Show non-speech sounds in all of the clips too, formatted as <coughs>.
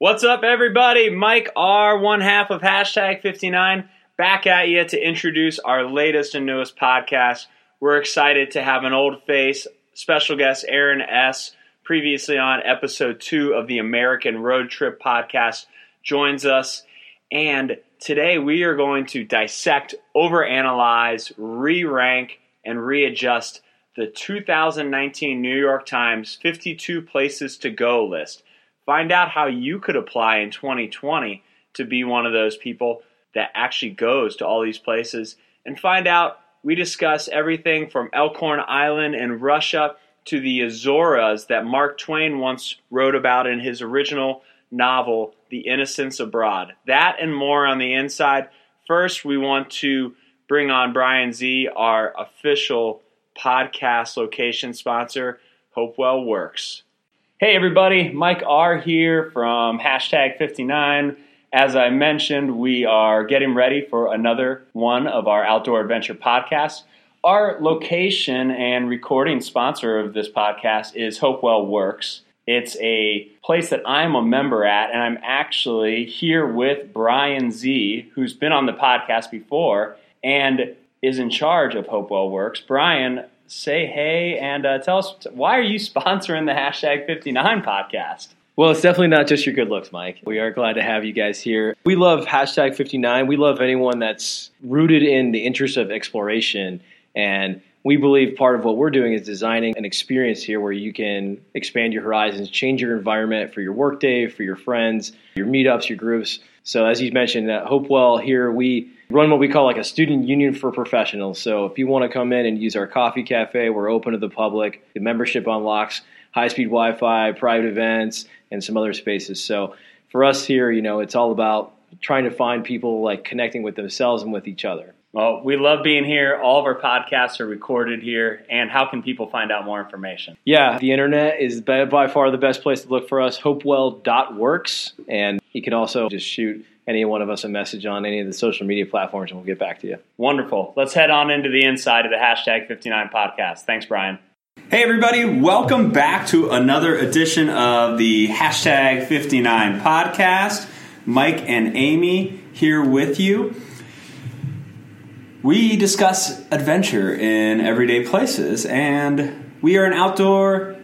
What's up, everybody? Mike R, one half of hashtag 59, back at you to introduce our latest and newest podcast. We're excited to have an old face, special guest Aaron S., previously on episode two of the American Road Trip podcast, joins us. And today we are going to dissect, overanalyze, re rank, and readjust the 2019 New York Times 52 Places to Go list. Find out how you could apply in 2020 to be one of those people that actually goes to all these places. And find out, we discuss everything from Olkhon Island in Russia to the Azores that Mark Twain once wrote about in his original novel, The Innocents Abroad. That and more on the inside. First, we want to bring on Brian Z, our official podcast location sponsor, Hopewell Works. Hey everybody, Mike R here from hashtag 59. As I mentioned, we are getting ready for another one of our outdoor adventure podcasts. Our location and recording sponsor of this podcast is Hopewell Works. It's a place that I'm a member at, and I'm actually here with Brian Z, who's been on the podcast before and is in charge of Hopewell Works. Brian, say hey and uh, tell us why are you <laughs> sponsoring the hashtag 59 podcast? Well, it's definitely not just your good looks, Mike. We are glad to have you guys here. We love hashtag 59. We love anyone that's rooted in the interest of exploration. And we believe part of what we're doing is designing an experience here where you can expand your horizons, change your environment for your workday, for your friends, your meetups, your groups. So, as you mentioned, at Hopewell here, we run what we call like a student union for professionals. So, if you want to come in and use our coffee cafe, we're open to the public. The membership unlocks high speed Wi Fi, private events, and some other spaces. So, for us here, you know, it's all about trying to find people like connecting with themselves and with each other. Well, we love being here. All of our podcasts are recorded here. And how can people find out more information? Yeah, the internet is by far the best place to look for us. Hopewell.works. And you can also just shoot any one of us a message on any of the social media platforms and we'll get back to you. Wonderful. Let's head on into the inside of the hashtag 59 podcast. Thanks, Brian. Hey, everybody, welcome back to another edition of the hashtag 59 podcast. Mike and Amy here with you. We discuss adventure in everyday places, and we are an outdoor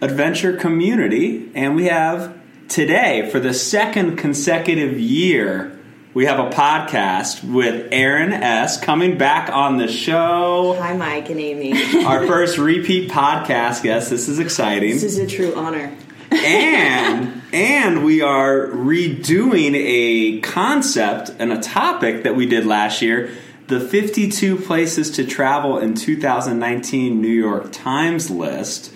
adventure community, and we have today, for the second consecutive year, we have a podcast with Aaron S. coming back on the show. Hi, Mike and Amy. <laughs> Our first repeat podcast guest. This is exciting. This is a true honor. and and we are redoing a concept and a topic that we did last year the 52 places to travel in 2019 New York Times list,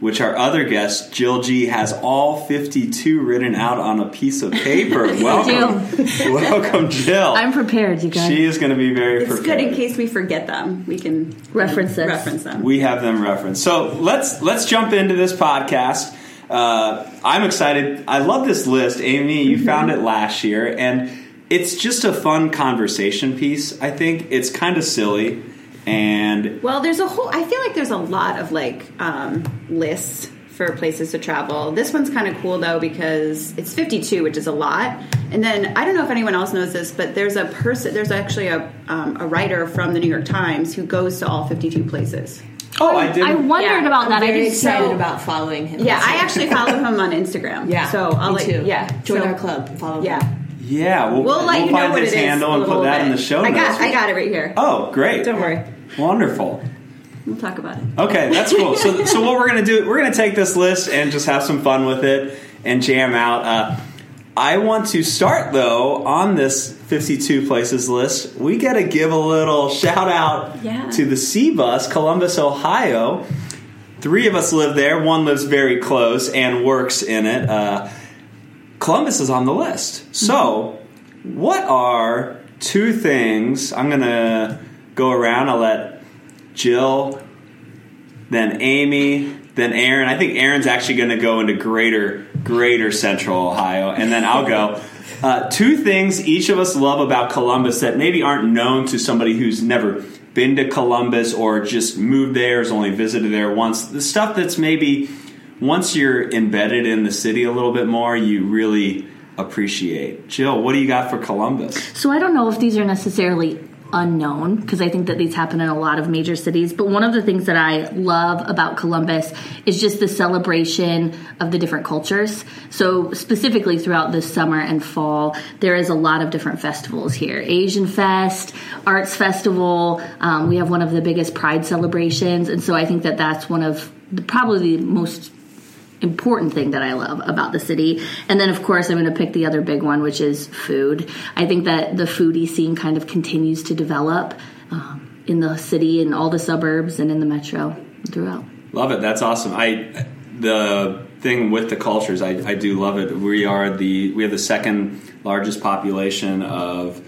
which our other guest, Jill G, has all 52 written out on a piece of paper. <laughs> Welcome. Welcome, Jill. I'm prepared, you guys. She is going to be very it's prepared. good in case we forget them. We can reference them. Reference them. We have them referenced. So let's let's jump into this podcast. Uh, I'm excited. I love this list, Amy. You mm-hmm. found it last year, and it's just a fun conversation piece. I think it's kind of silly, and well, there's a whole. I feel like there's a lot of like um, lists for places to travel. This one's kind of cool though because it's 52, which is a lot. And then I don't know if anyone else knows this, but there's a person. There's actually a um, a writer from the New York Times who goes to all 52 places. Oh, I did. I wondered yeah, about I'm that. Very I excited so, about following him. Yeah, I actually follow <laughs> him on Instagram. Yeah, so I'll me like, too. Yeah, join so, our club. Follow. Yeah. Him. Yeah, we'll, we'll let we'll you know find what his it is handle and put that bit. in the show I notes. got, I got it right here. Oh, great! Don't worry. Wonderful. We'll talk about it. Okay, that's cool. so, <laughs> so what we're gonna do? We're gonna take this list and just have some fun with it and jam out. Uh, I want to start though on this 52 places list. We got to give a little shout out yeah. to the C bus, Columbus, Ohio. Three of us live there. One lives very close and works in it. Uh, Columbus is on the list. So, what are two things? I'm going to go around. I'll let Jill, then Amy, then Aaron. I think Aaron's actually going to go into greater, greater central Ohio, and then I'll go. Uh, two things each of us love about Columbus that maybe aren't known to somebody who's never been to Columbus or just moved there, has only visited there once. The stuff that's maybe once you're embedded in the city a little bit more, you really appreciate. Jill, what do you got for Columbus? So I don't know if these are necessarily unknown because I think that these happen in a lot of major cities. But one of the things that I love about Columbus is just the celebration of the different cultures. So specifically throughout the summer and fall, there is a lot of different festivals here. Asian Fest, Arts Festival. Um, we have one of the biggest Pride celebrations, and so I think that that's one of the, probably the most important thing that I love about the city. And then, of course, I'm going to pick the other big one, which is food. I think that the foodie scene kind of continues to develop um, in the city, in all the suburbs, and in the metro throughout. Love it. That's awesome. I the thing with the cultures, I, I do love it. We are the we have the second largest population of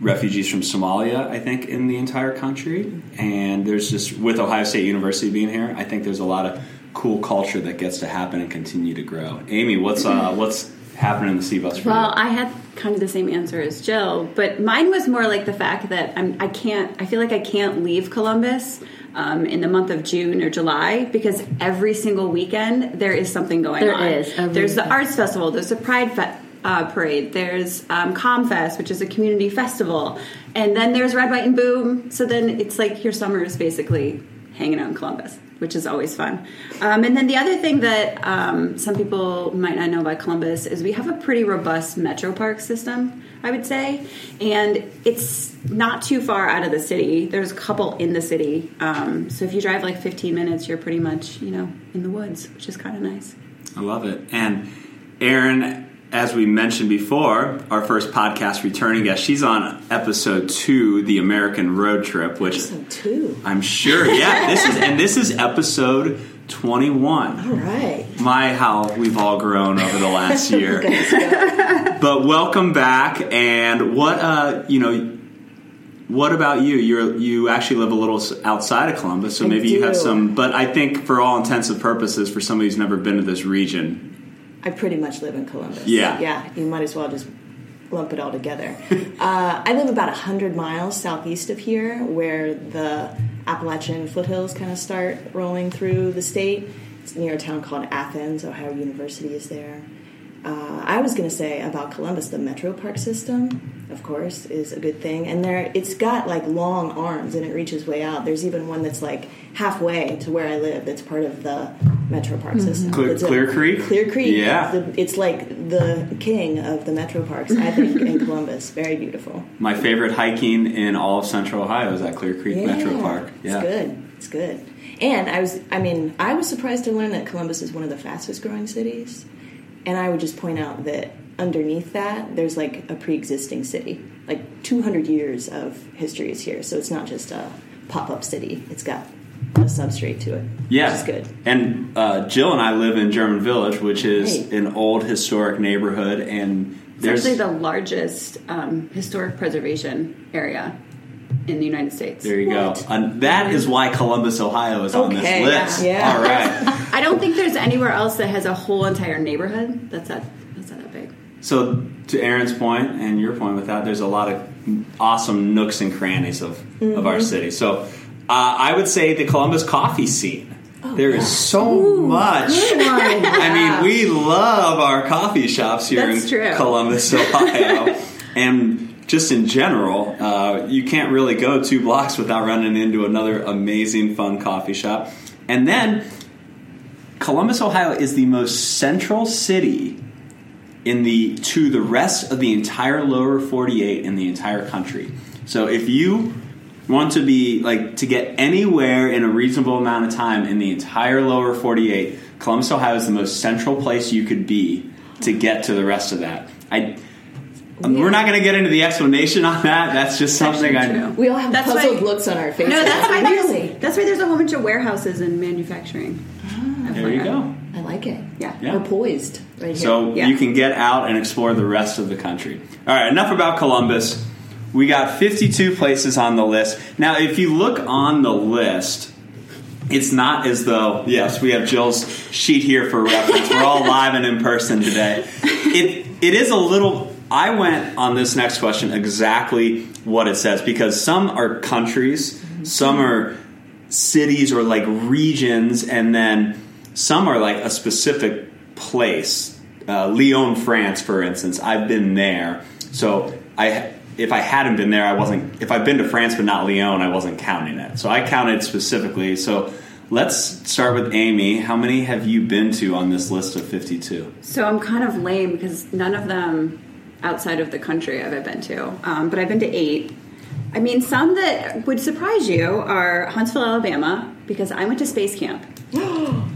refugees from Somalia, I think, in the entire country. And there's just with Ohio State University being here, I think there's a lot of cool culture that gets to happen and continue to grow. Amy, what's uh, what's happening in the C bus for Well, you? I had kind of the same answer as Jill, but mine was more like the fact that I'm, I can't. I feel like I can't leave Columbus. Um, in the month of June or July, because every single weekend there is something going There on. is, every There's the arts festival. There's the Pride Fe- uh, parade. There's um, Comfest, which is a community festival, and then there's Red, White, and Boom. So then it's like your summer is basically hanging out in Columbus, which is always fun. Um, and then the other thing that um, some people might not know about Columbus is we have a pretty robust metro park system. I would say, and it's not too far out of the city. There's a couple in the city, um, so if you drive like 15 minutes, you're pretty much you know in the woods, which is kind of nice. I love it. And Erin, as we mentioned before, our first podcast returning guest, she's on episode two, the American Road Trip, which So two. I'm sure, yeah, this is and this is episode 21. All right. My, how we've all grown over the last <laughs> year. but welcome back. And what, uh, you know, what about you? You you actually live a little outside of Columbus, so maybe you have some. But I think for all intents and purposes, for somebody who's never been to this region, I pretty much live in Columbus. Yeah. Yeah, you might as well just lump it all together. <laughs> uh, I live about 100 miles southeast of here, where the Appalachian foothills kind of start rolling through the state. It's near a town called Athens. Ohio University is there. Uh, I was going to say about Columbus, the Metro Park system, of course, is a good thing, and there it's got like long arms and it reaches way out. There's even one that's like halfway to where I live. That's part of the Metro Park mm-hmm. system. Clear- It's a- Clear Creek? Clear Creek. Yeah. The- it's like the king of the metro parks, I think, in <laughs> Columbus. Very beautiful. my favorite hiking in all of Central Ohio is at Clear Creek Metro Park. Yeah, It's good. It's good. And I was, I mean, I was surprised to learn that Columbus is one of the fastest growing cities. And I would just point out that underneath that, there's like a pre existing city. Like 200 years of history is here. So it's not just a pop up city, it's got a substrate to it. Yeah, Which is good. And uh, Jill and I live in German Village, which is Right. an old historic neighborhood, and It's there's actually the largest um, historic preservation area in the United States. there you What? go. And that is why Columbus, Ohio, is on Okay, this yeah, list. yeah. All right. <laughs> I don't think there's anywhere else that has a whole entire neighborhood that's that that's not that big. So to Aaron's point and your point with that, there's a lot of awesome nooks and crannies of, of Mm-hmm. our city. So uh, I would say the Columbus coffee scene. there is so much. <laughs> I mean, we love our coffee shops here That's in true. Columbus, <laughs> Ohio, and just in general, uh, you can't really go two blocks without running into another amazing, fun coffee shop. And then Columbus, Ohio, is the most central city in the to the rest of the entire lower 48 in the entire country. So if you want to be like to get anywhere in a reasonable amount of time in the entire lower 48, Columbus, Ohio is the most central place you could be to get to the rest of that. I um, we're not going to get into the explanation on that. That's just something I know. We all have That's puzzled why- looks on our faces. No, that's why really. there's that's why there's a whole bunch of warehouses and manufacturing. There you go. I like it. Yeah. Yeah. We're poised right. So Yeah. you can get out and explore the rest of the country. All right, enough about Columbus. We got 52 places on the list. Now, if you look on the list, it's not as though, yes, we have Jill's sheet here for reference. We're all live and in person today. It, it is a little. I went on this next question exactly what it says because some are countries, some are cities or like regions, and then some are like a specific place. Uh, Lyon, France, for instance. I've been there, so I if I hadn't been there, I wasn't. If I've been to France but not Lyon, I wasn't counting it. So I counted specifically. So let's start with Amy. How many have you been to on this list of fifty-two? So I'm kind of lame because none of them outside of the country have I been to, um, but I've been to eight. I mean, some that would surprise you are Huntsville, Alabama, because I went to space camp <gasps>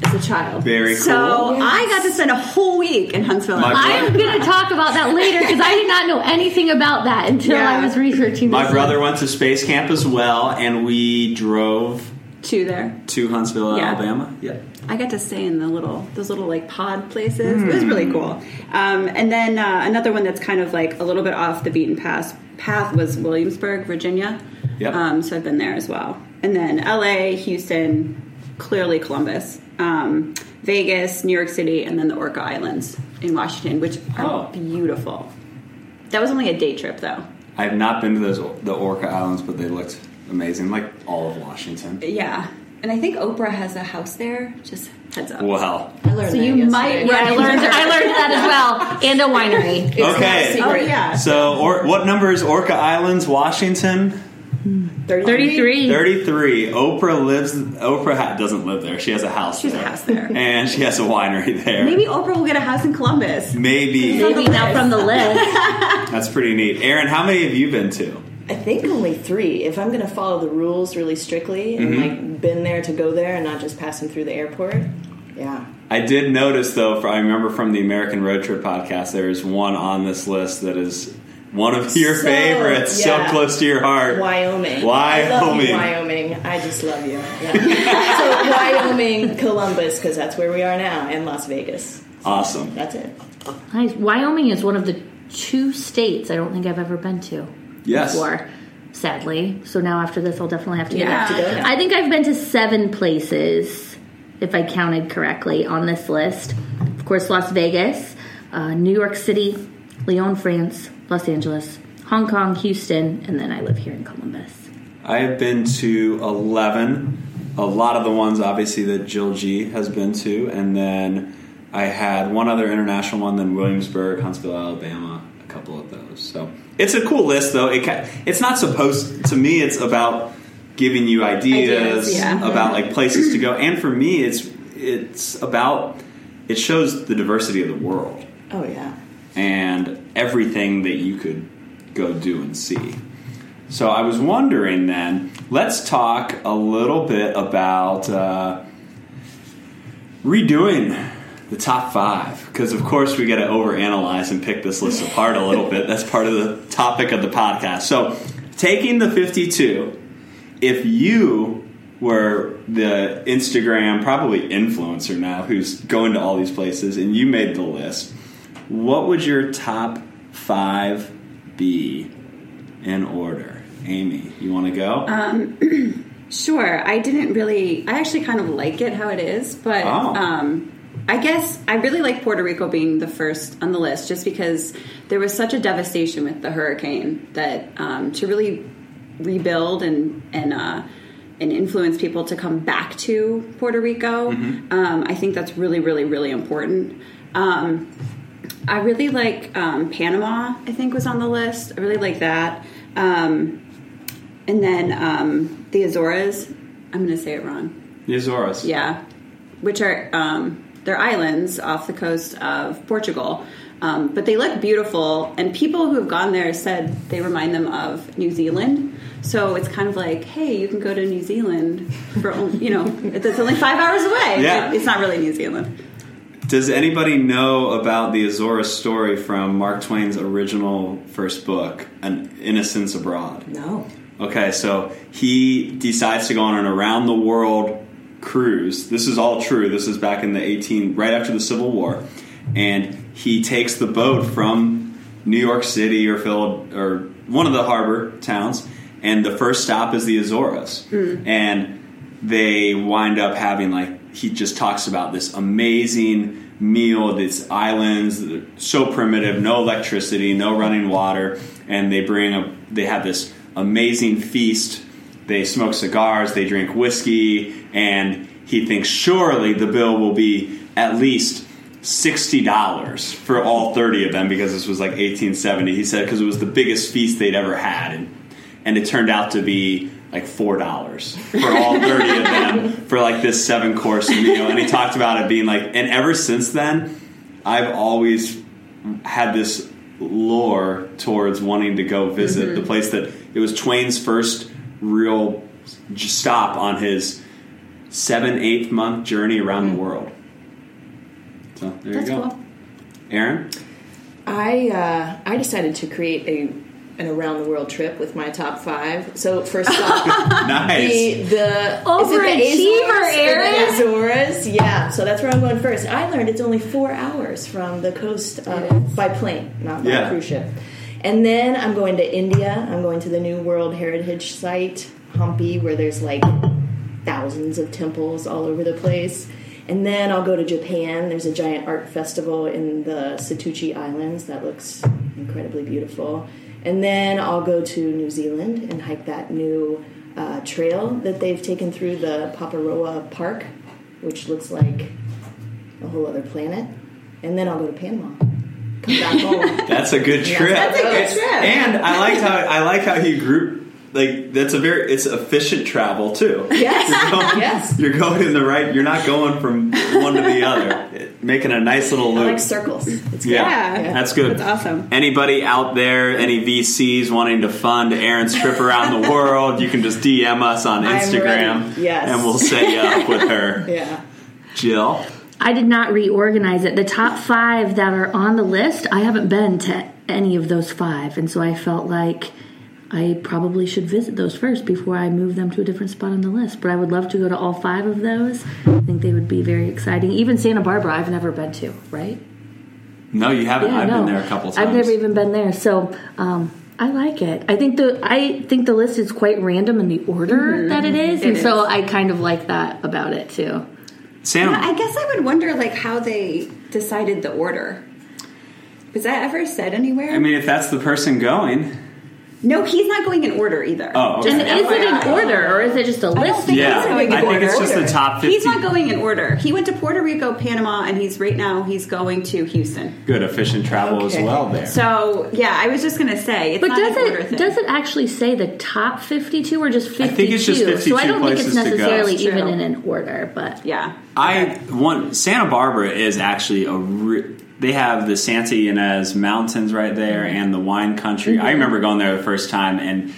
as a child. Very cool. So cool. I got to spend a whole week in Huntsville. I'm going to talk about that later because I did not know anything about that until Yeah. I was researching. My this brother went to space camp as well, and we drove to there. to Huntsville, Yeah. Alabama. Yeah. I got to stay in the little those little like pod places. It was really cool. Um, and then uh, another one that's kind of like a little bit off the beaten path path was Williamsburg, Virginia. Yep. Um, so I've been there as well. And then L.A., Houston, clearly Columbus, um, Vegas, New York City, and then the Orca Islands in Washington, which are Oh. beautiful. That was only a day trip though. I have not been to those the Orca Islands, but they looked amazing, like all of Washington. Yeah. And I think Oprah has a house there. Just heads up. Wow. I learned So that you yesterday. might. Yeah, I learned. I learned that as well, and a winery. It's not Okay. secret. Oh yeah. So, or, what number is Orca Islands, Washington? 33. 33. Oprah lives. Oprah ha- doesn't live there. She has a house She has a there. house there. And she has a winery there. Maybe Oprah will get a house in Columbus. Maybe. Maybe now from the list. <laughs> That's pretty neat. Aaron, how many have you been to? I think only three. If I'm going to follow the rules really strictly and Mm-hmm. like been there to go there and not just passing through the airport, yeah. I did notice, though, for, I remember from the American Road Trip podcast, there is one on this list that is one of your So, favorites, yeah. so close to your heart. Wyoming. I love Wyoming. you, Wyoming. I just love you. Yeah. so Wyoming, Columbus, because that's where we are now, and Las Vegas. Awesome. That's it. Nice. Wyoming is one of the two states I don't think I've ever been to Yes. before. Sadly, so now after this, I'll definitely have to Yeah. go. To go now. I think I've been to seven places, if I counted correctly, on this list. Of course, Las Vegas, uh, New York City, Lyon, France, Los Angeles, Hong Kong, Houston, and then I live here in Columbus. I have been to 11. A lot of the ones, obviously, that Jill G has been to. And then I had one other international one, then Williamsburg, Huntsville, Alabama, a couple of those. So it's a cool list, though. It ca- It's not supposed, to me, it's about giving you ideas, Ideas, yeah. about like places to go. And for me, it's it's about, it shows the diversity of the world Oh, yeah. And everything that you could go do and see. So I was wondering then, let's talk a little bit about uh, redoing the top five. Because, of course, we got to overanalyze and pick this list apart a little bit. That's part of the topic of the podcast. So, taking the 52, if you were the Instagram, probably influencer now, who's going to all these places, and you made the list, what would your top five be in order? Amy, you want to go? <clears throat> Sure. I didn't really. I actually kind of like it how it is, but Oh. um, I guess I really like Puerto Rico being the first on the list, just because there was such a devastation with the hurricane that um, to really rebuild and and uh, and influence people to come back to Puerto Rico. Um, I think that's really, really, really important. Um, I really like um, Panama. I think was on the list. I really like that. Um, and then um, the Azores. I'm going to say it wrong. the Azores. Yeah, which are um, they're islands off the coast of Portugal, um, but they look beautiful. And people who have gone there said they remind them of New Zealand. So it's kind of like, hey, you can go to New Zealand for only- you know it's only five hours away. Yeah. it's not really New Zealand. Does anybody know about the Azores story from Mark Twain's original first book, An Innocents Abroad? No. Okay, so he decides to go on an around the world cruise. This is all true. This is back in the 18 right after the Civil War. And he takes the boat from New York City or Phil or one of the harbor towns and the first stop is the Azores. Hmm. And they wind up having like he just talks about this amazing meal, these islands, so primitive, no electricity, no running water, and they bring a they have this amazing feast. They smoke cigars, they drink whiskey, and he thinks surely the bill will be at least sixty dollars for all thirty of them because this was like eighteen seventy. He said because it was the biggest feast they'd ever had, and and it turned out to be like four dollars for all thirty of them for like this seven course meal. And he talked about it being like, and ever since then, I've always had this lore towards wanting to go visit the place that it was Twain's first real stop on his seven eighth month journey around the world. So there That's you go, cool. Aaron. I uh, I decided to create a an around the world trip with my top five. So first off, <laughs> Nice. the the Overachiever, is it the Azores? Azores, yeah. So that's where I'm going first. I learned it's only four hours from the coast uh, by plane, not by Yeah. cruise ship. And then I'm going to India. I'm going to the New World Heritage Site, Hampi, where there's like thousands of temples all over the place. And then I'll go to Japan. There's a giant art festival in the Setouchi Islands that looks incredibly beautiful. And then I'll go to New Zealand and hike that new uh, trail that they've taken through the Paparoa Park, which looks like a whole other planet. And then I'll go to Panama. Come back <laughs> home. That's a good trip. that's a good trip. And I liked how I like how he grouped like that's a very it's efficient travel too. <laughs> Yes. You're going, Yes. You're going in the right. You're not going from one to the other. Making a nice little I loop. like circles. It's good. Yeah, Yeah. that's good. That's awesome. Anybody out there, any VCs wanting to fund Aaron's trip around the world, you can just DM us on Instagram. Yes. and we'll set you up with her. <laughs> Yeah. Jill, I did not reorganize it. The top five that are on the list, I haven't been to any of those five, and so I felt like I probably should visit those first before I move them to a different spot on the list. But I would love to go to all five of those. I think they would be very exciting. Even Santa Barbara, I've never been to, right? no, you haven't. I've no. been there a couple times. I've never even been there, so um, I like it. I think the I think the list is quite random in the order that it is, It and so. I kind of like that about it too. Santa. Yeah, I guess I would wonder like how they decided the order. Was that ever said anywhere? I mean, if that's the person going, no, he's not going in order either. Oh, okay. And is it in order or is it just a list? think yeah, he's going in I think it's just the top fifty. He's not going in order. He went to Puerto Rico, Panama, and he's right now he's going to Houston. good efficient travel as well there. So yeah, I was just gonna say it's But not does an order it thing. does it actually say the top fifty two or just fifty two? I think it's just fifty two. So I don't think it's places to go. necessarily That's even in an order, but yeah. I want Santa Barbara is actually a. Re- they have the Santa Ynez Mountains right there Mm-hmm. and the wine country. I remember going there the first time and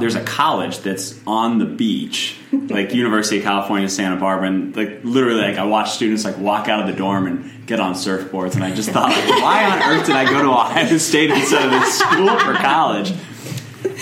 there's a college that's on the beach, <laughs> like University of California, Santa Barbara, and like literally, like I watched students like walk out of the dorm and get on surfboards, and I just thought, like, why on <laughs> earth did I go to Ohio State instead of this school for college?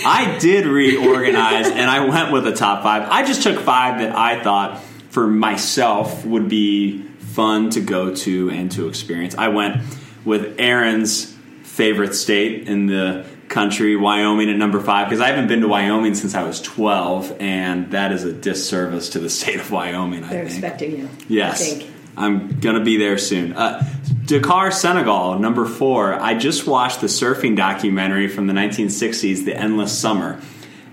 I did reorganize and I went with the top five. I just took five that I thought for myself would be fun to go to and to experience. I went with Aaron's favorite state in the country, Wyoming, at number five, because I haven't been to Wyoming since I was 12, and that is a disservice to the <laughs> state of Wyoming, I They're think. expecting you. Yes. I think. I'm going to be there soon. Uh, Dakar, Senegal, number four. I just watched the surfing documentary from the 1960s, The Endless Summer.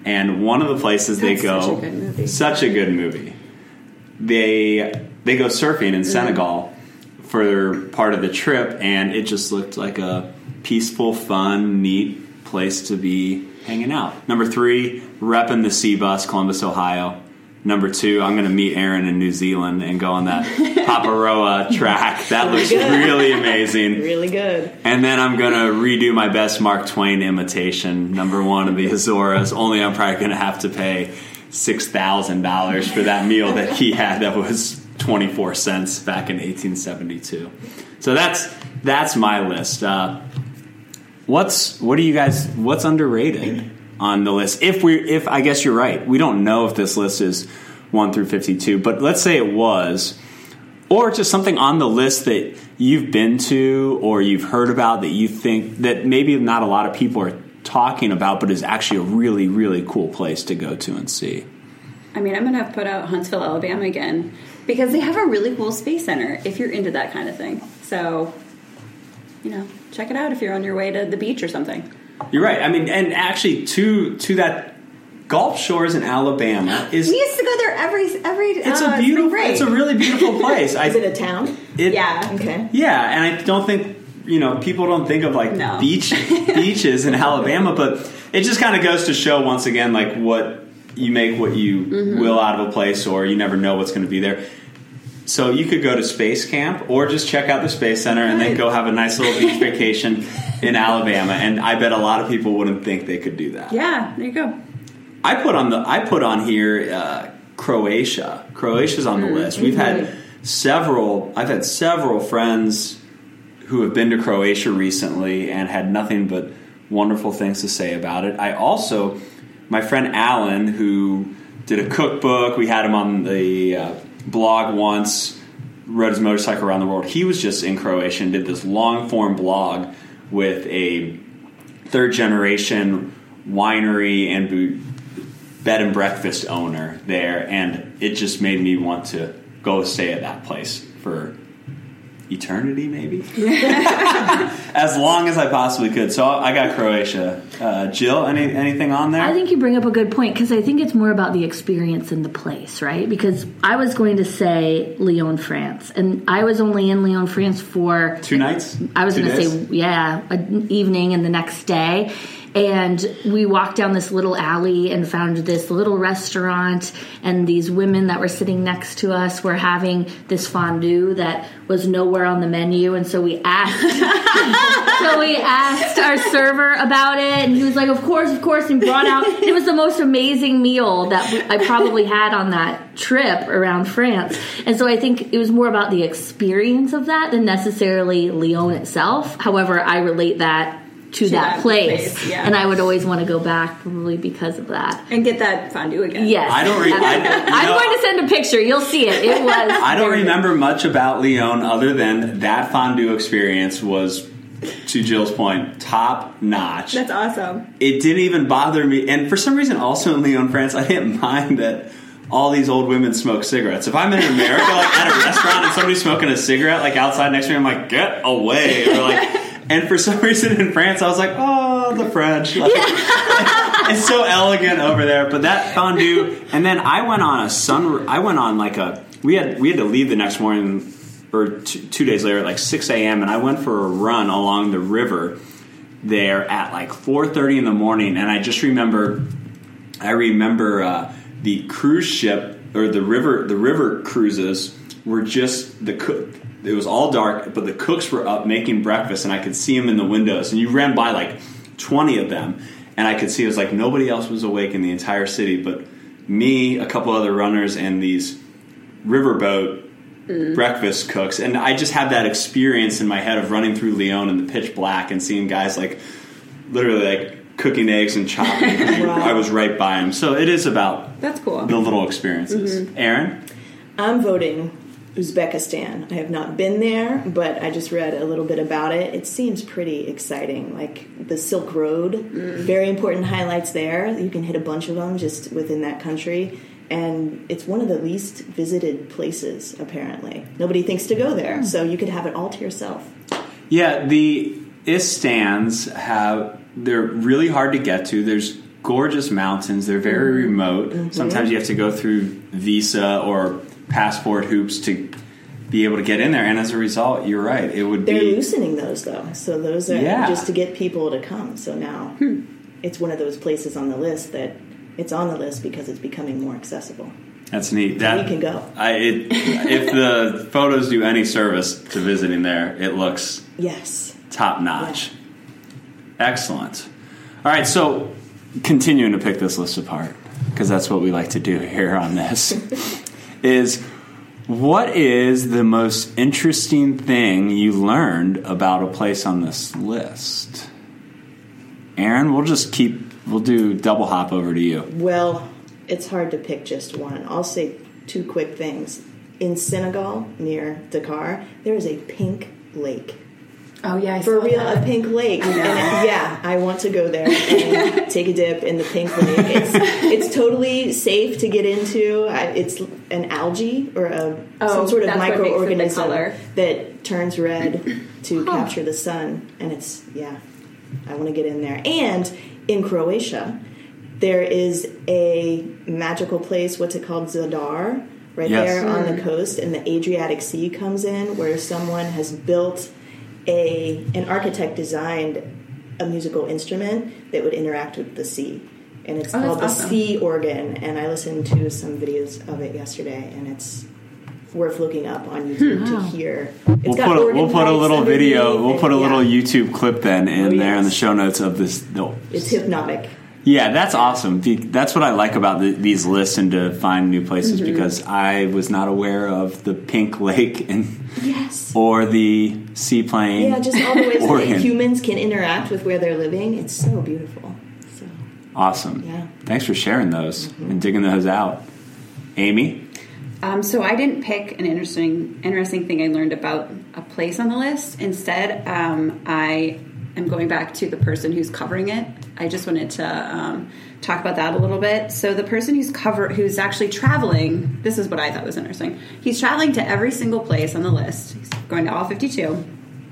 And one of the places they go. such a good movie. Such a good movie. They, they go surfing in mm. Senegal for part of the trip, and it just looked like a peaceful, fun, neat place to be hanging out. Number three, repping the C bus, Columbus, Ohio. Number two, I'm going to meet Aaron in New Zealand and go on that <laughs> Paparoa track. That looks really amazing. Really good. And then I'm going to redo my best Mark Twain imitation, number one of the Azores. Only I'm probably going to have to pay $6,000 for that meal that he had that was 24 cents back in 1872. So that's that's my list. Uh, what's what do you guys what's underrated on the list? If we if I guess you're right, we don't know if this list is 1 through 52, but let's say it was or just something on the list that you've been to or you've heard about that you think that maybe not a lot of people are talking about but is actually a really really cool place to go to and see I mean, I'm going to put out Huntsville, Alabama again because they have a really cool space center if you're into that kind of thing. So, you know, check it out if you're on your way to the beach or something. you're right i mean and actually to to that Gulf Shores in Alabama is We used to go there every every. it's uh, a beautiful break. it's a really beautiful <laughs> place. I, Is it a town? it- yeah. Okay. Yeah, and I don't think you know people don't think of like No. beach <laughs> beaches in Alabama, but it just kind of goes to show once again like what you make what you Mm-hmm. will out of a place, or you never know what's going to be there. So you could go to space camp, or just check out the space center and then go have a nice little beach vacation in <laughs> Alabama. And I bet a lot of people wouldn't think they could do that. Yeah, there you go. I put on the I put on here uh, Croatia. Croatia's on the list. We've had several. I've had several friends who have been to Croatia recently and had nothing but wonderful things to say about it. I also, my friend Alan, who did a cookbook. We had him on the uh, blog once. Rode his motorcycle around the world. He was just in Croatia and did this long form blog with a third generation winery and bed and breakfast owner there, and it just made me want to go stay at that place for eternity, maybe <laughs> <laughs> as long as I possibly could. So I got Croatia. Uh, Jill, any anything on there? I think you bring up a good point because I think it's more about the experience in the place, right? Because I was going to say Lyon, France, and I was only in Lyon, France for two nights. I was going to say, yeah, an evening and the next day. And we walked down this little alley and found this little restaurant, and these women that were sitting next to us were having this fondue that was nowhere on the menu. And so we asked, <laughs> so we asked our server about it, and he was like, "Of course, of course," and brought out. It was the most amazing meal that I probably had on that trip around France. And so I think it was more about the experience of that than necessarily Lyon itself. However, I relate that to, that, that place, place, yeah. and I would always want to go back probably because of that. And get that fondue again. Yes, I don't re- I, I'm know- going to send a picture. You'll see it. It was. I don't very good. remember much about Lyon other than that fondue experience was, to Jill's point, top notch. That's awesome. it didn't even bother me. And for some reason, also in Lyon, France, I didn't <laughs> mind that all these old women smoke cigarettes. If I'm in America, like at a restaurant and somebody's smoking a cigarette, like outside next to me, I'm like, get away. Or like, and for some <laughs> reason in France, I was like, oh, the French. Like, <laughs> it's so elegant over there. But that fondue, and then I went on a sun. I went on like a. We had we had to leave the next morning or two, two days later at like 6 a.m. and I went for a run along the river there at like 4:30 in the morning, and I just remember, I remember uh, the cruise ship or the river the river cruises were just the cook. It was all dark, but the cooks were up making breakfast, and I could see them in the windows. And you ran by like 20 of them, and I could see it was like nobody else was awake in the entire city, but me, a couple other runners, and these riverboat mm. breakfast cooks, and I just had that experience in my head of running through Lyon in the pitch black and seeing guys like literally like cooking eggs and chopping. <laughs> Wow. I was right by them, so it is about That's cool. the little experiences. Mm-hmm. Aaron, I'm voting Uzbekistan. I have not been there, but I just read a little bit about it. It seems pretty exciting. Like the Silk Road, mm. very important highlights there. You can hit a bunch of them just within that country. And it's one of the least visited places, apparently. Nobody thinks to go there, hmm. so you could have it all to yourself. yeah, the Istans have they're really hard to get to. There's gorgeous mountains. They're very mm. remote. Mm-hmm. Sometimes you have to go through visa or passport hoops to be able to get in there. And as a result, you're right. It would They're be loosening those, though. So those are Yeah. just to get people to come. So now hmm. it's one of those places on the list that it's on the list because it's becoming more accessible. that's neat. That we can go. I, it, if the photos do any service to visiting there, it looks Yes. top notch. Excellent. All right, so continuing to pick this list apart because that's what we like to do here on this <laughs> is what is the most interesting thing you learned about a place on this list? Aaron, we'll just keep we'll do double hop over to you. Well, it's hard to pick just one. I'll say two quick things. In Senegal, near Dakar, there is a pink lake. Oh yeah, I For saw real, that. a pink lake. <laughs> And yeah, I want to go there and <laughs> take a dip in the pink lake. It's it's totally safe to get into. It's an algae or a Oh, some sort of that's what makes it the microorganism that turns red <clears throat> to capture the sun. And it's yeah, I want to get in there. And in Croatia, there is a magical place. What's it called? Zadar, right Yes. there on the hmm. coast, and the Adriatic Sea comes in, where someone has built a an architect designed a musical instrument that would interact with the sea. And it's Oh, that's called the awesome. Sea Organ, and I listened to some videos of it yesterday, and it's worth looking up on hmm. YouTube to hear. It's We'll got put, a, we'll put a little video. We'll put a little yeah, YouTube clip then in Oh, there in the show notes of this. No, It's hypnotic. Yeah, that's awesome. That's what I like about the, these lists and to find new places Mm-hmm. because I was not aware of the Pink Lake and Yes. <laughs> or the seaplane. Yeah, just all the ways that humans can interact with where they're living. It's so beautiful. So Awesome. Yeah. Thanks for sharing those and digging those out. Amy? Um, so I didn't pick an interesting interesting thing I learned about a place on the list. Instead, um, I am going back to the person who's covering it. I just wanted to um, talk about that a little bit. So the person who's cover who's actually traveling. This is what I thought was interesting. He's traveling to every single place on the list. He's going to all fifty-two.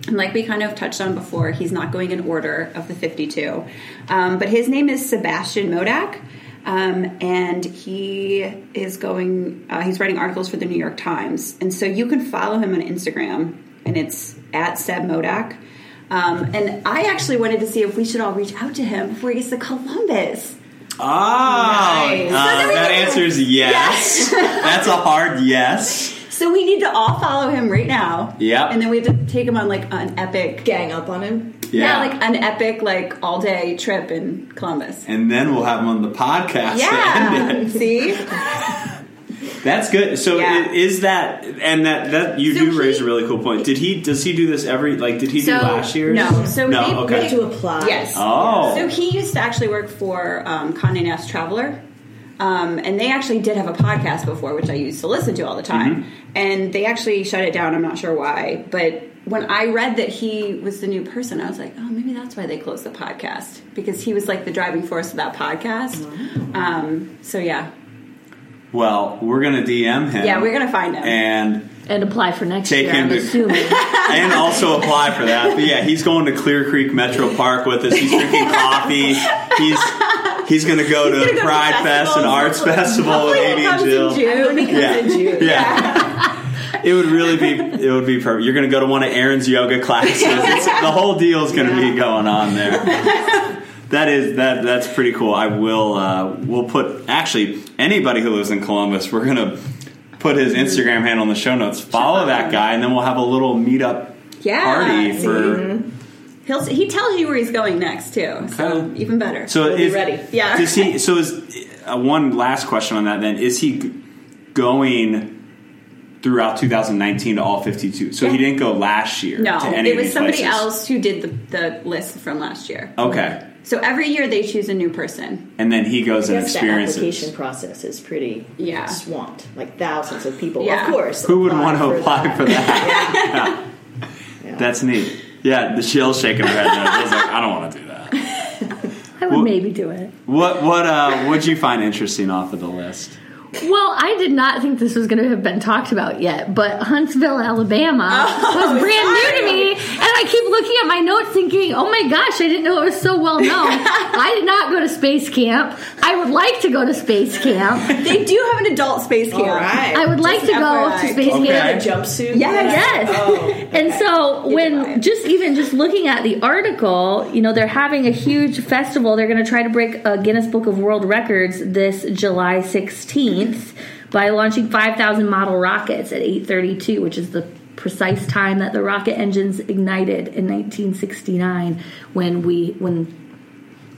And like we kind of touched on before, he's not going in order of the 52. Um, but his name is Sebastian Modak. Um, and he is going, uh, he's writing articles for the New York Times. And so you can follow him on Instagram, and it's at Seb Modak. Um, and I actually wanted to see if we should all reach out to him before he gets to Columbus. Oh, Nice. uh, So that can- answers yes. <laughs> That's a hard yes. So we need to all follow him right now. Yep. And then we have to take him on like an epic, gang up on him. yeah, like an epic, like all day trip in Columbus. and then we'll have him on the podcast. to Yeah. <laughs> end it. See? <laughs> That's good. So Yeah. is that and that that you So do he- raise a really cool point. Did he does he do this every like did he do last year? no. So no. they- okay. have to apply. Yes. Oh. So he used to actually work for um, Condé Nast Traveler. Um, and they actually did have a podcast before, which I used to listen to all the time. Mm-hmm. And they actually shut it down. I'm not sure why. But when I read that he was the new person, I was like, oh, maybe that's why they closed the podcast. Because he was like the driving force of that podcast. Um, so yeah. Well, we're gonna DM him. Yeah, we're going to find him. and and apply for next Take year. him I'm to- assuming. <laughs> and also apply for that. But yeah, he's going to Clear Creek Metro Park with us. He's drinking coffee. He's he's gonna go to gonna go to Pride Fest and. Arts Festival with Hopefully Amy and comes in Jill. June. Yeah. Yeah. <laughs> It would really be it would be perfect. You're going to go to one of Aaron's yoga classes. It's, the whole deal's going to be going on there. <laughs> That is that that's pretty cool. I will uh, we'll put actually anybody who lives in Columbus, we're going to put his Instagram handle in the show notes. Follow that guy and then we'll have a little meetup Yeah. party see? for He'll, he tells you where he's going next, too. So Okay. even better. So We'll be is, ready. Yeah. Does he? So is uh, one last question on that? Then is he going throughout 2019 to all 52? So he didn't go last year. No, to any it was somebody places? else who did the, the list from last year. Okay, So every year they choose a new person. and then he goes I and experiences. the application process is pretty Yeah. swamped. Like thousands of people. Yeah. Of course. Who would want to apply that. for that? <laughs> Yeah. <laughs> That's neat. Yeah, the Jill's shaking her head. I was like, I don't want to do that. <laughs> I would Well- maybe do it. What what uh what'd you find interesting off of the list? Well, I did not think this was going to have been talked about yet, but Huntsville, Alabama <laughs> Oh, was brand new to me, and I keep looking at my notes thinking, "Oh my gosh, I didn't know it was so well known." <laughs> I did not go to space camp. I would like to go to space camp. <laughs> They do have an adult space camp. All right. I would like to Just go FYI. to space Okay. camp. a jumpsuit. Yes. Yes. Oh, And so buy when just even just looking at the article, you know, they're having a huge festival. They're going to try to break a Guinness Book of World Records this July 16th by launching 5,000 model rockets at 8:32, which is the precise time that the rocket engines ignited in 1969 when we when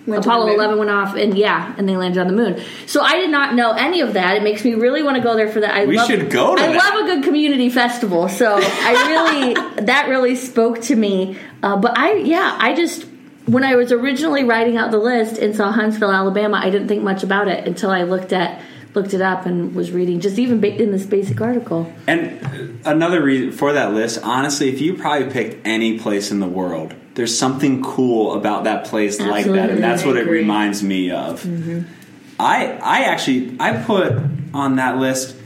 Went Apollo 11 went off, and yeah, and they landed on the moon. So I did not know any of that. It makes me really want to go there for that. I We love, should go to I that. love a good community festival. So I really <laughs> that really spoke to me. Uh, but I yeah, I just when I was originally writing out the list and saw Huntsville, Alabama, I didn't think much about it until I looked at looked it up and was reading just even ba- in this basic article. And another reason for that list, honestly, if you probably picked any place in the world, there's something cool about that place like that, and that's what I it reminds me of. Mm-hmm. I I actually I put on that list.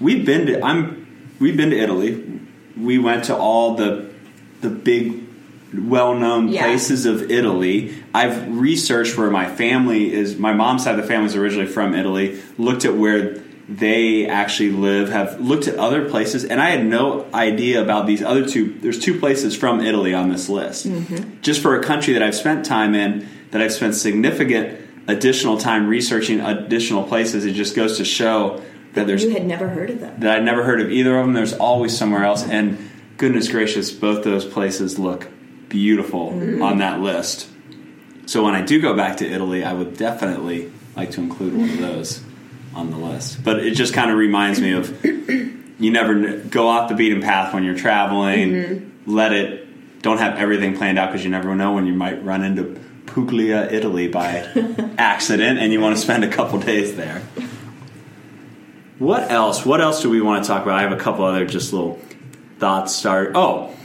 We've been to I'm we've been to Italy. We went to all the the big well-known Yeah. places of Italy. I've researched where my family is. My mom's side of the family is originally from Italy. Looked at where they actually live. Have looked at other places, and I had no idea about these other two. There's two places from Italy on this list. Mm-hmm. Just for a country that I've spent time in, that I've spent significant additional time researching additional places. It just goes to show that there's You had never heard of them. that I'd never heard of either of them. There's always somewhere else, and goodness gracious, both those places look beautiful mm-hmm. on that list. So when I do go back to Italy, I would definitely like to include one of those on the list. But it just kind of reminds me of <coughs> you never go off the beaten path when you're traveling. Mm-hmm. Let it. Don't have everything planned out because you never know when you might run into Puglia, Italy by <laughs> accident, and you want to spend a couple days there. What else? What else do we want to talk about? I have a couple other just little thoughts. Start. Oh,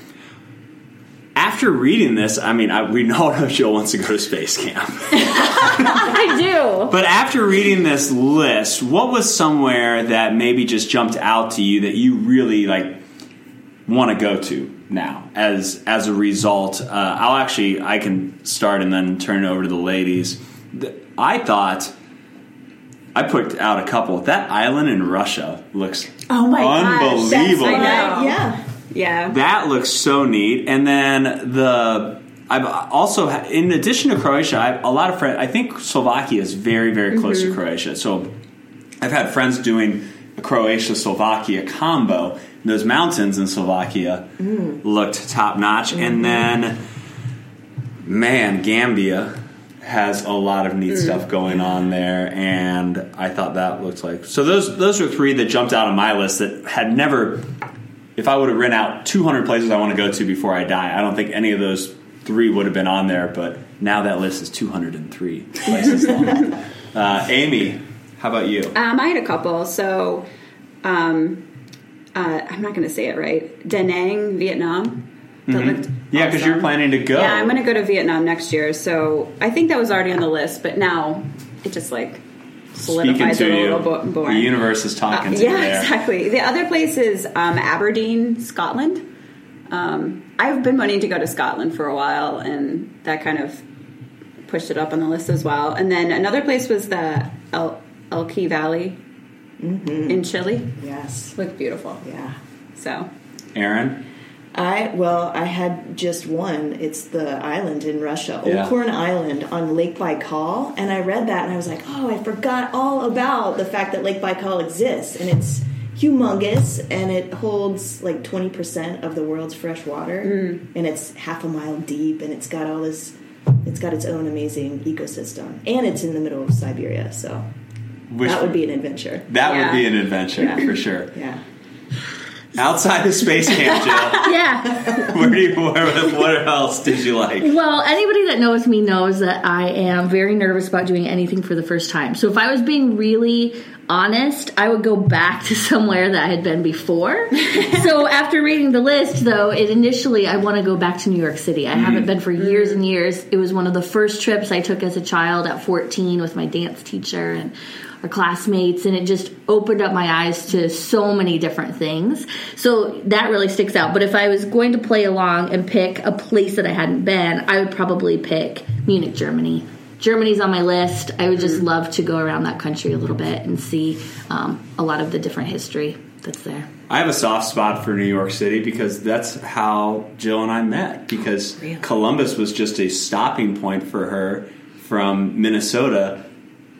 after reading this, I mean, I, we all know <laughs> Jill wants to go to space camp. <laughs> I do. But after reading this list, what was somewhere that maybe just jumped out to you that you really like want to go to now? As as a result, uh, I'll actually I can start and then turn it over to the ladies. Th- I thought I put out a couple. That island in Russia looks Oh my gosh, unbelievable. that's- I. Yeah. Yeah. That looks so neat. And then the I've also in addition to Croatia, I have a lot of friends. I think Slovakia is very very close to mm-hmm. Croatia. So I've had friends doing a Croatia Slovakia combo. Those mountains in Slovakia mm. looked top notch. And mm-hmm. then man, Gambia has a lot of neat mm. stuff going on there and I thought that looked like so those those are three that jumped out on my list that had never if I would have written out 200 places I want to go to before I die, I don't think any of those three would have been on there. But now that list is 203 places long. <laughs> uh, Amy, how about you? Um, I had a couple. So, um, uh, I'm not going to say it right. Da Nang, Vietnam. Mm-hmm. Yeah, because you're planning to go. Yeah, I'm going to go to Vietnam next year. So I think that was already on the list, but now it just like Speaking solidifies to it a little bo- more. the universe is Uh, talking to you yeah, exactly. The other place is um, Aberdeen, Scotland. Um, I've been wanting to go to Scotland for a while, and that kind of pushed it up on the list as well. And then another place was the El- Elqui Valley in Chile. Yes. Looked beautiful. Yeah. So Aaron, I well, I had just one. It's the island in Russia, Yeah. Olkhon Island on Lake Baikal, and I read that and I was like, oh, I forgot all about the fact that Lake Baikal exists, and it's humongous, and it holds like twenty percent of the world's fresh water, mm. and it's half a mile deep, and it's got all this. It's got its own amazing ecosystem, and it's in the middle of Siberia, so which that would be an adventure. that Yeah. would be an adventure Yeah. for sure. Yeah. Outside of space camp, Jill, <laughs> Yeah. <laughs> where do you, where, what else did you like? Well, anybody that knows me knows that I am very nervous about doing anything for the first time. So if I was being really honest, I would go back to <laughs> somewhere that I had been before. <laughs> so after reading the list, though, it initially I want to go back to New York City. I haven't mm-hmm. been for years mm-hmm. and years. It was one of the first trips I took as a child at 14 with my dance teacher and our classmates and it just opened up my eyes to so many different things. So that really sticks out. But if I was going to play along and pick a place that I hadn't been, I would probably pick Munich, Germany. Germany's on my list. I would just love to go around that country a little bit and see um, a lot of the different history that's there. I have a soft spot for New York City because that's how Jill and I met. Because Columbus was just a stopping point for her from Minnesota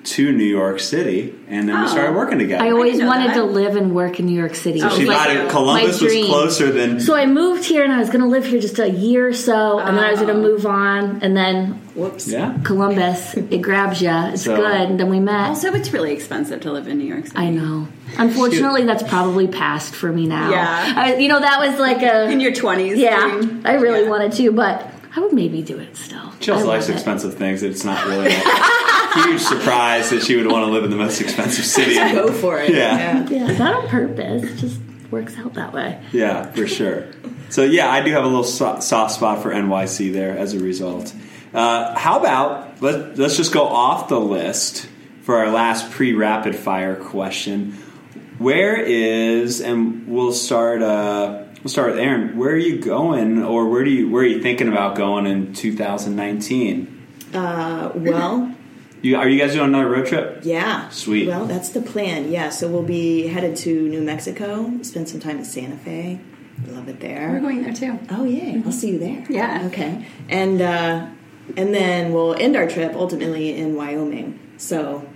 to New York City, and then we oh. started working together. I always know wanted that. to live and work in New York City. Oh, so It she thought like it, Columbus was closer than. So I moved here and I was going to live here just a year or so, and then I was going to oh. move on, and then Whoops. yeah, Columbus, it grabs you. It's So- good. And then we met. also, it's really expensive to live in New York City. I know. Unfortunately, that's probably past for me now. Yeah. I, you know, that was like a. in your twenties. yeah, I really Yeah. wanted to, but I would maybe do it still. Jill likes love it. expensive things. It's not really <laughs> a huge surprise that she would want to live in the most expensive city. Go for it. Yeah. Yeah, not on purpose. It just works out that way. Yeah, for sure. So yeah, I do have a little soft spot for NYC there as a result. Uh, how about let, let's just go off the list for our last pre-rapid fire question. Where is and we'll start uh, we'll start with Aaron. Where are you going, or where do you where are you thinking about going in 2019? Uh, well, You, are you guys doing another road trip? yeah. Sweet. Well, that's the plan. Yeah, so we'll be headed to New Mexico, spend some time in Santa Fe. Love it there. We're going there too. Oh yay! I'll see you there. Yeah. Okay. And uh, and then we'll end our trip ultimately in Wyoming. So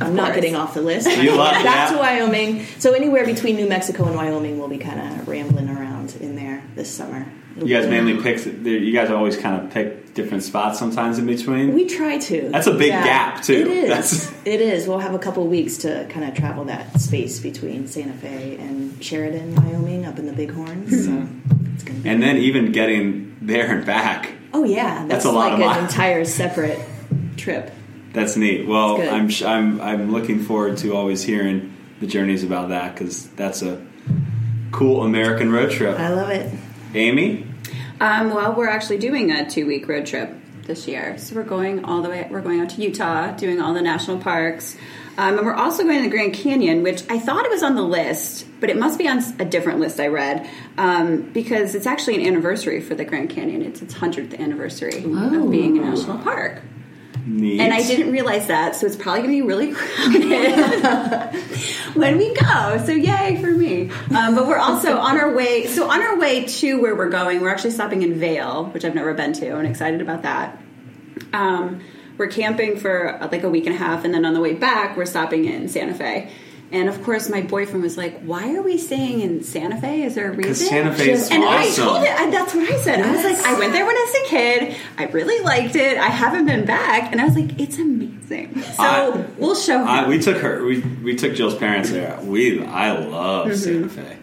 I'm not getting off the list. You love <laughs> back that. to Wyoming. So anywhere between New Mexico and Wyoming, we'll be kind of rambling around in there this summer. You guys mainly pick. You guys always kind of pick different spots sometimes in between. We try to. That's a big gap, too. It is. That's- It is. We'll have a couple weeks to kind of travel that space between Santa Fe and Sheridan, Wyoming, up in the Bighorns. So hmm. it's gonna be. and then even getting there and back. oh yeah, that's, a lot like of an entire separate trip. That's neat. Well, I'm sh- I'm I'm looking forward to always hearing the journeys about that because that's a cool American road trip. I love it. Amy, Um, well, we're actually doing a two week road trip this year. So we're going all the way, we're going out to Utah, doing all the national parks. Um, and we're also going to the Grand Canyon, which I thought it was on the list, but it must be on a different list I read um, because it's actually an anniversary for the Grand Canyon. It's its 100th anniversary of being a national park. Neat. And I didn't realize that, so it's probably going to be really <laughs> crowded when we go. So yay for me! Um, but we're also on our way. So on our way to where we're going, we're actually stopping in Vail, which I've never been to. I'm excited about that. Um, we're camping for uh, like a week and a half, and then on the way back, we're stopping in Santa Fe. And of course, my boyfriend was like, "Why are we staying in Santa Fe? Is there a reason?" Because Santa Fe is and awesome. I told it. I, that's what I said. I was like, I went there when I was a kid. I really liked it. I haven't been back, and I was like, it's amazing. So I- we'll show. I, we took her. We we took Jill's parents there. We I love Mm-hmm. Santa Fe.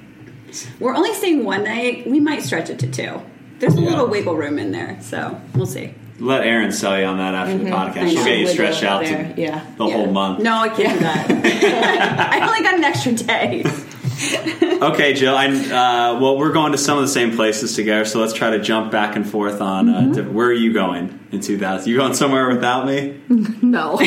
We're only staying one night. We might stretch it to two. There's a Yeah. little wiggle room in there, so we'll see. Let Erin sell you on that after the podcast. She'll get you stretched out there. to Yeah. the Yeah. whole month. No, I can't do <laughs> that. I only got an extra day. <laughs> Okay, Jill. I, uh, well, we're going to some of the same places together, so let's try to jump back and forth on uh, Mm-hmm. where are you going in 2000? You going somewhere without me? <laughs> No.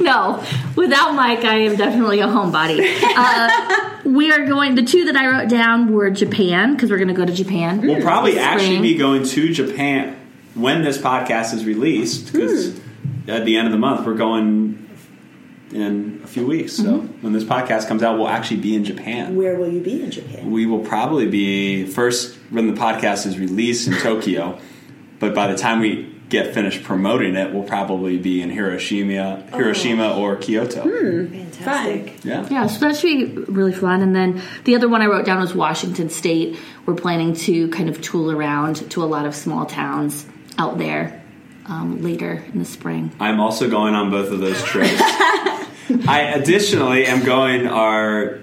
No. Without Mike, I am definitely a homebody. Uh, <laughs> we are going, the two that I wrote down were Japan, because we're going to go to Japan. We'll hmm. probably this actually be going to Japan when this podcast is released because hmm. at the end of the month we're going in a few weeks. So mm-hmm. when this podcast comes out, we'll actually be in Japan. Where will you be in Japan? We will probably be first when the podcast is released in Tokyo, but by the time we get finished promoting it, we'll probably be in Hiroshima, Hiroshima or Kyoto. Fantastic. Yeah. Yeah, so that should be really fun. And then the other one I wrote down was Washington State. We're planning to kind of tool around to a lot of small towns out there um, later in the spring. I'm also going on both of those trips. <laughs> I additionally am going our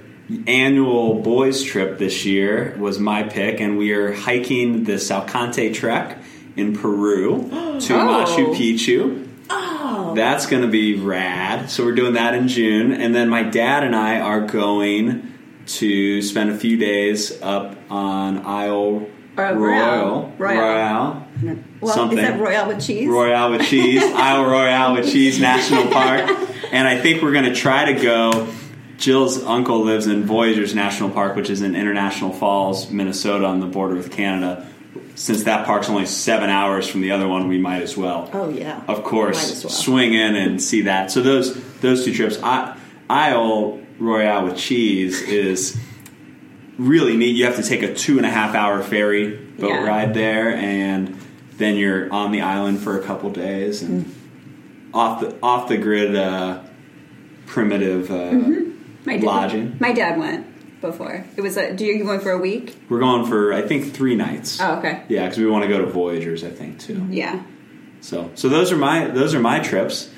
annual boys trip this year was my pick, and we are hiking the Salkantay Trek in Peru to <gasps> oh. Machu Picchu. Oh, That's going to be rad. So we're doing that in June, and then my dad and I are going to spend a few days up on Isle Or Royal. Royale. Royale. Royale. Well, Something. is that Royale with cheese? Royale with Cheese, <laughs> Isle Royale with Cheese National Park, and I think we're going to try to go. Jill's uncle lives in Voyageurs National Park, which is in International Falls, Minnesota, on the border with Canada. Since that park's only seven hours from the other one, we might as well. Oh yeah. Of course, well. swing in and see that. So those those two trips, I, Isle Royale with Cheese is really neat. You have to take a two and a half hour ferry boat Yeah. ride there, and then you're on the island for a couple days and off the off the grid uh, primitive uh, My dad, lodging. My dad went before. It was a. Do you, going for a week? We're going for I think three nights. Oh, okay. Yeah, because we want to go to Voyageurs, I think too. Yeah. So, so those are my those are my trips.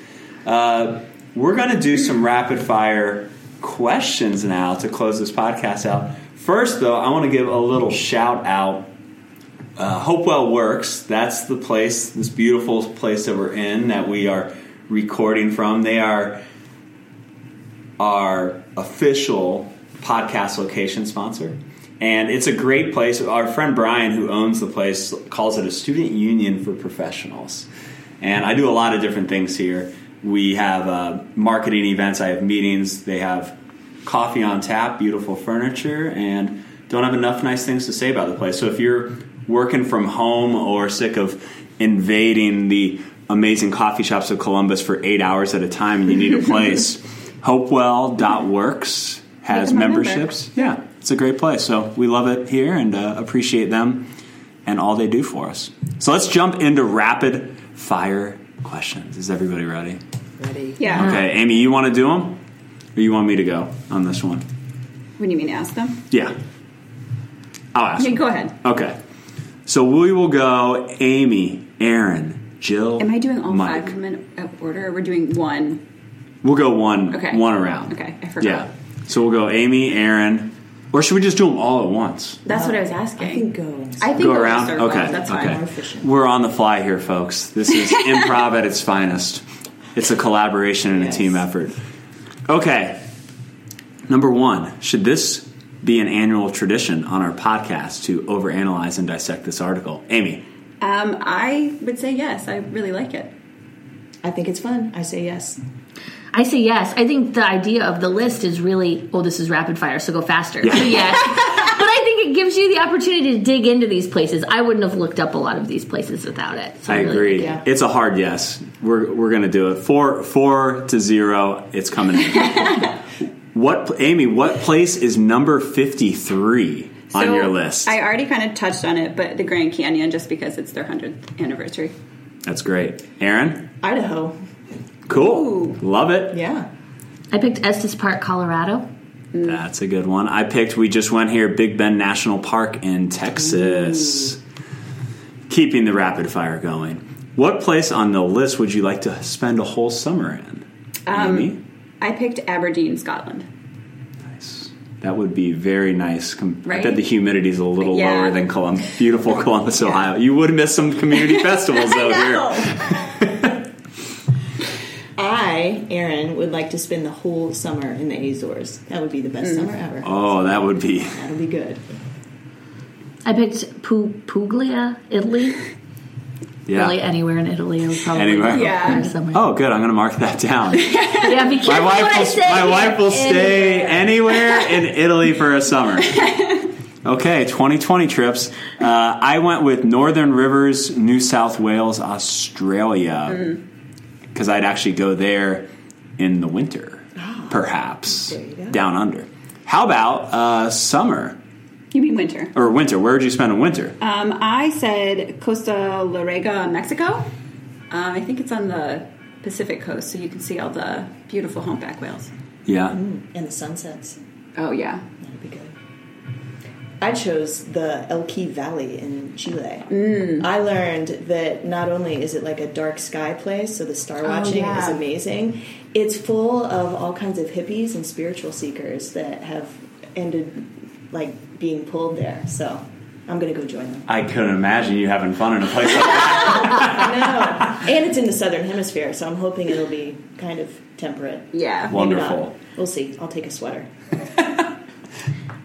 Uh, we're going to do some rapid fire questions now to close this podcast out. First, though, I want to give a little shout out. Uh, Hopewell Works. That's the place, this beautiful place that we're in that we are recording from. They are our official podcast location sponsor. And it's a great place. Our friend Brian, who owns the place, calls it a student union for professionals. And I do a lot of different things here. We have uh, marketing events, I have meetings, they have coffee on tap, beautiful furniture, and don't have enough nice things to say about the place. So if you're working from home or sick of invading the amazing coffee shops of Columbus for eight hours at a time and you need a <laughs> place, Hopewell.works has Become a member. memberships. Yeah, it's a great place. So we love it here and uh, appreciate them and all they do for us. So let's jump into rapid fire questions. Is everybody ready? Ready? Yeah. Okay, Amy, you want to do them? Or you want me to go on this one? When you mean ask them? Yeah. I'll ask. Okay, them. go ahead. Okay. So we will go Amy, Aaron, Jill. Am I doing all Mike. five of them in uh, order, or we're doing one? We'll go one Okay. one around. Okay, I forgot. Yeah. So we'll go Amy, Aaron, or should we just do them all at once? That's what I was asking. I think go. I think go we'll around. circle. Okay. That's okay. fine. More efficient. We're on the fly here, folks. This is <laughs> improv at its finest. It's a collaboration and Yes. a team effort. Okay. Number one, should this be an annual tradition on our podcast to overanalyze and dissect this article? Amy. Um, I would say yes. I really like it. I think it's fun. I say yes. I say yes. I think the idea of the list is really, oh, this is rapid fire, so go faster. Yeah. <laughs> So yes. but I think it gives you the opportunity to dig into these places. I wouldn't have looked up a lot of these places without it. So I really agree. like yeah. It's a hard yes. We're we're gonna do it. Four four to zero. It's coming in. <laughs> what Amy? What place is number fifty three on your list? I already kind of touched on it, but the Grand Canyon, just because it's their hundredth anniversary. That's great. Aaron, Idaho. Cool. Love it. Yeah. I picked Estes Park, Colorado. That's a good one. I picked. We just went here. Big Bend National Park in Texas. Keeping the rapid fire going. What place on the list would you like to spend a whole summer in? Um, Amy? I picked Aberdeen, Scotland. Nice. That would be very nice. Com- I Right? bet the humidity is a little Yeah. lower than Colum- beautiful <laughs> Columbus, Ohio. You would miss some community <laughs> festivals out here. <laughs> I, Aaron, would like to spend the whole summer in the Azores. That would be the best summer ever. Oh, that would be. That'll be good. I picked Pu- Puglia, Italy. <laughs> Yeah. Really, anywhere in Italy, I would probably Anywhere? go Yeah. somewhere. Oh, good. I'm going to mark that down. <laughs> yeah, be My wife will. My wife will stay anywhere <laughs> in Italy for a summer. Okay, 2020 trips. Uh, I went with Northern Rivers, New South Wales, Australia, because I'd actually go there in the winter, perhaps There you go. down under. How about uh, summer You mean winter? or winter? Where would you spend a winter? Um, I said Costalegre, Mexico. Um, I think it's on the Pacific coast, so you can see all the beautiful humpback whales. Yeah, And the sunsets. Oh yeah, That'd be good. I chose the Elqui Valley in Chile. Mm. I learned that not only is it like a dark sky place, so the star oh, watching yeah. is amazing, it's full of all kinds of hippies and spiritual seekers that have ended like being pulled there. So I'm going to go join them. I couldn't imagine you having fun in a place like that. <laughs> I know. and it's in the southern hemisphere, so I'm hoping it'll be kind of temperate. yeah. Maybe Wonderful. not. We'll see. I'll take a sweater.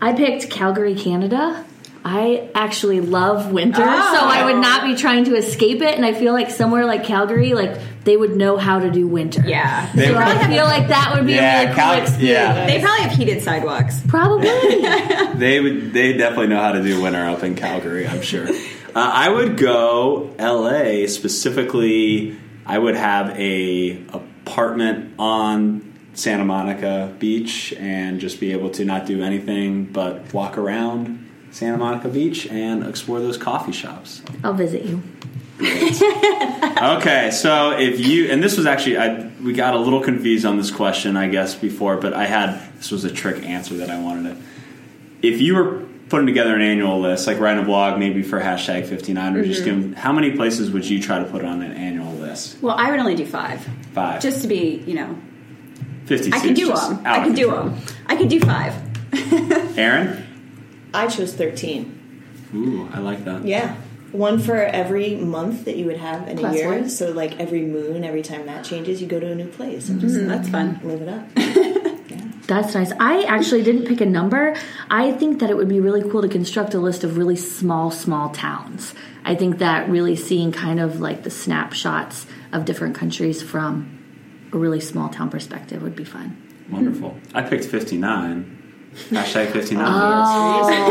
I picked Calgary, Canada. I actually love winter, so Oh. I would not be trying to escape it. And I feel like somewhere like Calgary, like they would know how to do winter. Yeah. They- So I feel like that would be Yeah, a really cool Cal- experience. yeah. They probably have heated sidewalks. Probably. <laughs> They would. They definitely know how to do winter up in Calgary. I'm sure. Uh, I would go L.A. specifically. I would have a apartment on Santa Monica Beach and just be able to not do anything but walk around Santa Monica Beach and explore those coffee shops. I'll visit you. <laughs> Okay, so if you and this was actually I we got a little confused on this question I guess before, but I had this was a trick answer that I wanted to. If you were putting together an annual list, like writing a blog maybe for hashtag fifty nine, or just mm-hmm. give how many places would you try to put on an annual list? Well, I would only do five, Five, just to be, you know, fifty. I could do them. I could do them. I could do five. <laughs> Aaron, I chose 13. ooh, I like that. Yeah. One for every month that you would have in a year. one. So, like every moon, every time that changes, you go to a new place and just mm-hmm. That's fun. <laughs> live it up. <laughs> That's nice. I actually didn't pick a number. I think that it would be really cool to construct a list of really small, small towns. I think that really seeing kind of like the snapshots of different countries from a really small town perspective would be fun. Wonderful. I picked fifty nine. Hashtag 59. Oh,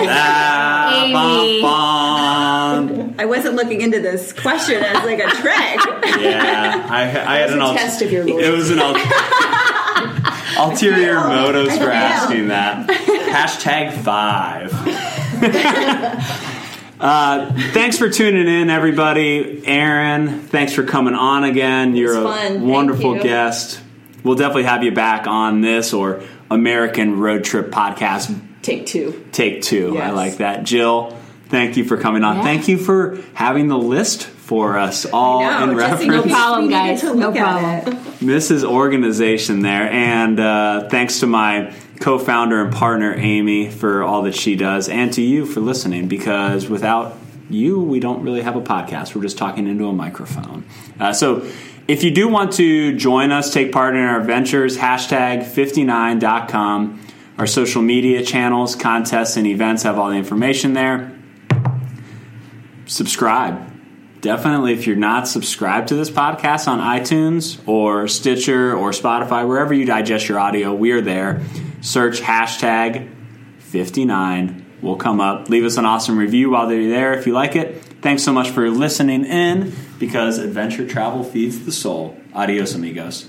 Ah, Amy. bum, bum. I wasn't looking into this question as like a trick. Yeah, I, I had an a ul- test of your It was an ul- ulterior motives for asking that. Hashtag five. <laughs> uh, thanks for tuning in, everybody. Aaron, thanks for coming on again. You're a fun. Wonderful you. guest. We'll definitely have you back on this or American Road Trip Podcast Take two. Take Two. I like that. Jill, thank you for coming on. Yeah. Thank you for having the list for us all No, in just reference. case problem, we guys. No problem. it. Mrs. Organization there, and uh, thanks to my co-founder and partner Amy for all that she does, and to you for listening. Because without you, we don't really have a podcast. We're just talking into a microphone. Uh, so, if you do want to join us, take part in our adventures, hashtag 59.com. Our social media channels, contests, and events have all the information there. Subscribe definitely if you're not subscribed to this podcast on iTunes or Stitcher or Spotify, wherever you digest your audio, we are there. Search hashtag 59. We'll come up. Leave us an awesome review while they're there if you like it. Thanks so much for listening in because adventure travel feeds the soul. Adios, amigos.